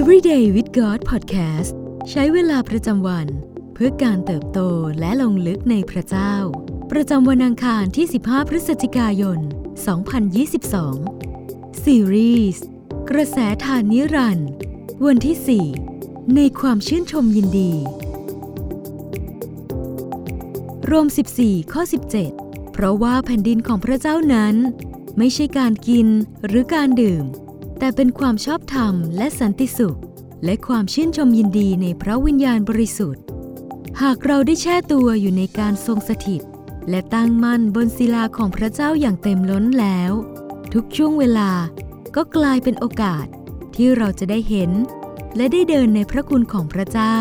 Everyday with God Podcast ใช้เวลาประจำวัน เพื่อการเติบโตและลงลึกในพระเจ้า ประจำวันอังคารที่ 15 พฤศจิกายน 2022 ซีรีส์กระแสทานนิรันด์วันที่ 4 ในความชื่นชมยินดี รวม 14 ข้อ 17 เพราะว่าแผ่นดินของพระเจ้านั้น ไม่ใช่การกินหรือการดื่ม แต่เป็นความชอบธรรมและสันติสุข และความชื่นชมยินดีในพระวิญญาณบริสุทธิ์ หากเราได้แช่ตัวอยู่ในการทรงสถิต และตั้งมั่นบนศิลาของพระเจ้าอย่างเต็มล้นแล้ว ทุกช่วงเวลาก็กลายเป็นโอกาสที่เราจะได้เห็น และได้เดินในพระคุณของพระเจ้า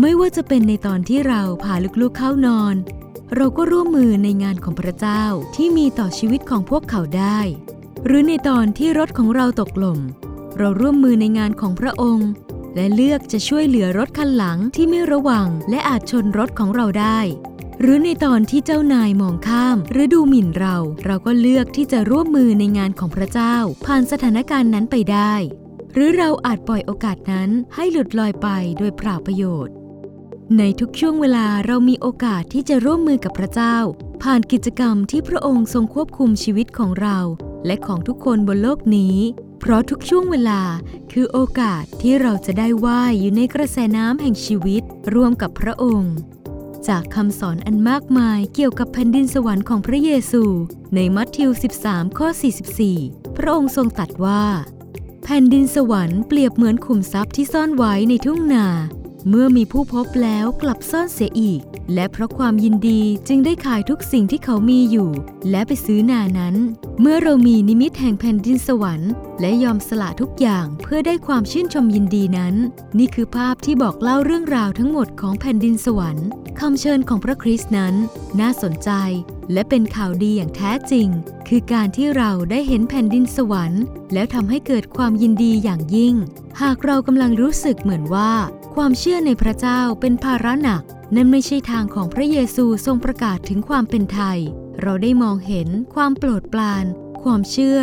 ไม่ว่าจะเป็นในตอนที่เราพาลูกๆเข้านอน เราก็ร่วมมือในงานของพระเจ้าที่มีต่อชีวิตของพวกเขาได้ หรือในตอนที่รถของเราตกหล่ม เราร่วมมือในงานของพระองค์ และเลือกจะช่วยเหลือรถคันหลังที่ไม่ระวังและอาจชนรถของเราได้ หรือในตอนที่เจ้านายมองข้าม หรือดูหมิ่นเรา เราก็เลือกที่จะร่วมมือในงานของพระเจ้า ผ่านสถานการณ์นั้นไปได้ หรือเราอาจปล่อยโอกาสนั้นให้หลุดลอยไปโดยเปล่าประโยชน์ในทุกช่วงเวลาเรามีโอกาสที่จะร่วมมือกับพระเจ้า ผ่านกิจกรรมที่พระองค์ทรงควบคุมชีวิตของเรา และของทุกคนบนโลกนี้ เพราะทุกช่วงเวลาคือโอกาสที่เราจะได้ว่ายอยู่ในกระแสน้ำแห่งชีวิตร่วมกับพระองค์ จากคำสอนอันมากมายเกี่ยวกับแผ่นดินสวรรค์ของพระเยซู ในมัทธิว 13 ข้อ 44 พระองค์ทรงตรัสว่า แผ่นดินสวรรค์เปรียบเหมือนขุมทรัพย์ที่ซ่อนไว้ในทุ่งนา เมื่อมีผู้พบแล้วกลับซ่อนเสียอีก และเพราะความยินดีจึงได้ขายทุกสิ่งที่เขามีอยู่ และไปซื้อนานั้น เมื่อเรามีนิมิตแห่งแผ่นดินสวรรค์ และยอมสละทุกอย่างเพื่อได้ความชื่นชมยินดีนั้น นี่คือภาพที่บอกเล่าเรื่องราวทั้งหมดของแผ่นดินสวรรค์คำเชิญของพระคริสต์นั้น น่าสนใจ และเป็นข่าวดีอย่างแท้จริง คือการที่เราได้เห็นแผ่นดินสวรรค์ แล้วทำให้เกิดความยินดีอย่างยิ่ง หากเรากำลังรู้สึกเหมือนว่า ความเชื่อในพระเจ้าเป็นภาระหนัก นั่นไม่ใช่ทางของพระเยซูทรงประกาศถึงความเป็นไทย เราได้มองเห็นความโปรดปราน ความเชื่อ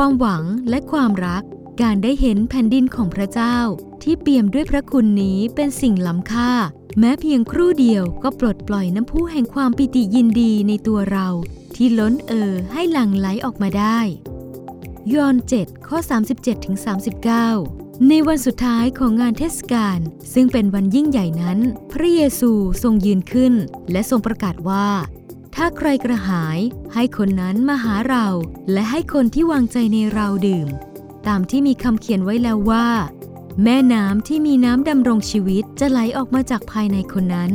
ความหวังและความรัก การได้เห็นแผ่นดินของพระเจ้า ที่เปี่ยมด้วยพระคุณนี้เป็นสิ่งล้ำค่า แม้เพียงครู่เดียวก็ปลดปล่อยน้ำพุแห่งความปิติยินดีในตัวเรา ที่ล้นเอ่อให้หลั่งไหลออกมาได้ ยอห์น7ข้อ37-39ในวันสุดท้ายของงานเทศกาลซึ่งเป็นวันยิ่งใหญ่นั้น พระเยซูทรงยืนขึ้น และทรงประกาศว่า ถ้าใครกระหาย ให้คนนั้นมาหาเรา และให้คนที่วางใจในเราดื่ม ตามที่มีคำเขียนไว้แล้วว่า แม่น้ำที่มีน้ำดำรงชีวิตจะไหลออกมาจากภายในคนนั้น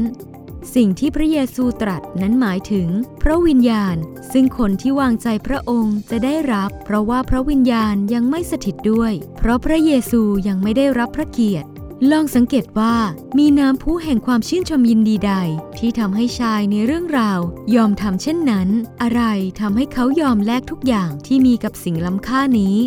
สิ่งที่พระเยซูตรัสนั้นหมายถึง พระวิญญาณ ซึ่งคนที่วางใจพระองค์จะได้รับ เพราะว่าพระวิญญาณยังไม่สถิตด้วย เพราะพระเยซูยังไม่ได้รับพระเกียรติ ลองสังเกตว่ามีน้ำพุแห่งความชื่นชมยินดีใด ที่ทำให้ชายในเรื่องราว ยอมทำเช่นนั้น อะไรทำให้เขายอมแลกทุกอย่างที่มีกับสิ่งล้ำค่านี้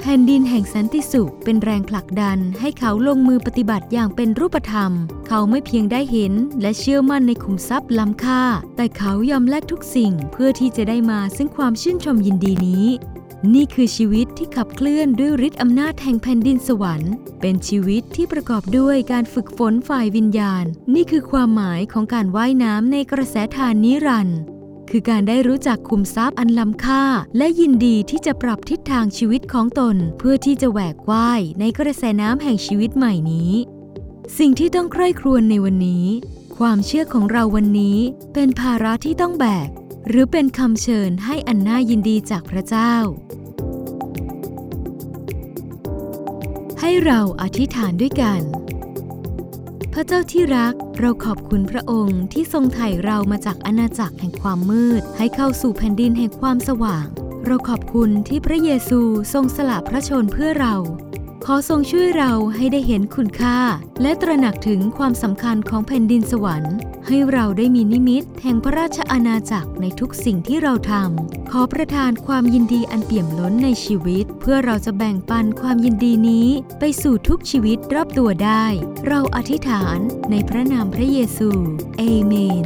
แผ่นดินแห่งสันติสุขเป็นแรงผลักดันให้เขาลงมือปฏิบัติอย่างเป็นรูปธรรม เขาไม่เพียงได้เห็นและเชื่อมั่นในขุมทรัพย์ล้ำค่า แต่เขายอมแลกทุกสิ่งเพื่อที่จะได้มาซึ่งความชื่นชมยินดีนี้ นี่คือชีวิตที่ขับเคลื่อนด้วยฤทธิ์อำนาจแห่งแผ่นดินสวรรค์ เป็นชีวิตที่ประกอบด้วยการฝึกฝนฝ่ายวิญญาณ นี่คือความหมายของการว่ายน้ำในกระแสทานนิรันด์คือการได้รู้จักคุมทรัพย์อันล้ำค่า และยินดีที่จะปรับทิศทางชีวิตของตน เพื่อที่จะแหวกว่ายในกระแสน้ำแห่งชีวิตใหม่นี้ สิ่งที่ต้องใคร่ครวญในวันนี้ ความเชื่อของเราวันนี้เป็นภาระที่ต้องแบก หรือเป็นคำเชิญให้อันน่ายินดีจากพระเจ้า ให้เราอธิษฐานด้วยกัน พระเจ้าที่รักเราขอบคุณพระองค์ที่ทรงไถ่เรามาจากอาณาจักรแห่งความมืด ให้เข้าสู่แผ่นดินแห่งความสว่าง เราขอบคุณที่พระเยซูทรงสละพระชนเพื่อเรา ขอทรงช่วยเราให้ได้เห็นคุณค่า และตระหนักถึงความสำคัญของแผ่นดินสวรรค์ ให้เราได้มีนิมิตแห่งพระราชอาณาจักรในทุกสิ่งที่เราทำขอประทานความยินดีอันเปี่ยมล้นในชีวิต เพื่อเราจะแบ่งปันความยินดีนี้ไปสู่ทุกชีวิตรอบตัวได้ เราอธิษฐานในพระนามพระเยซูเอเมน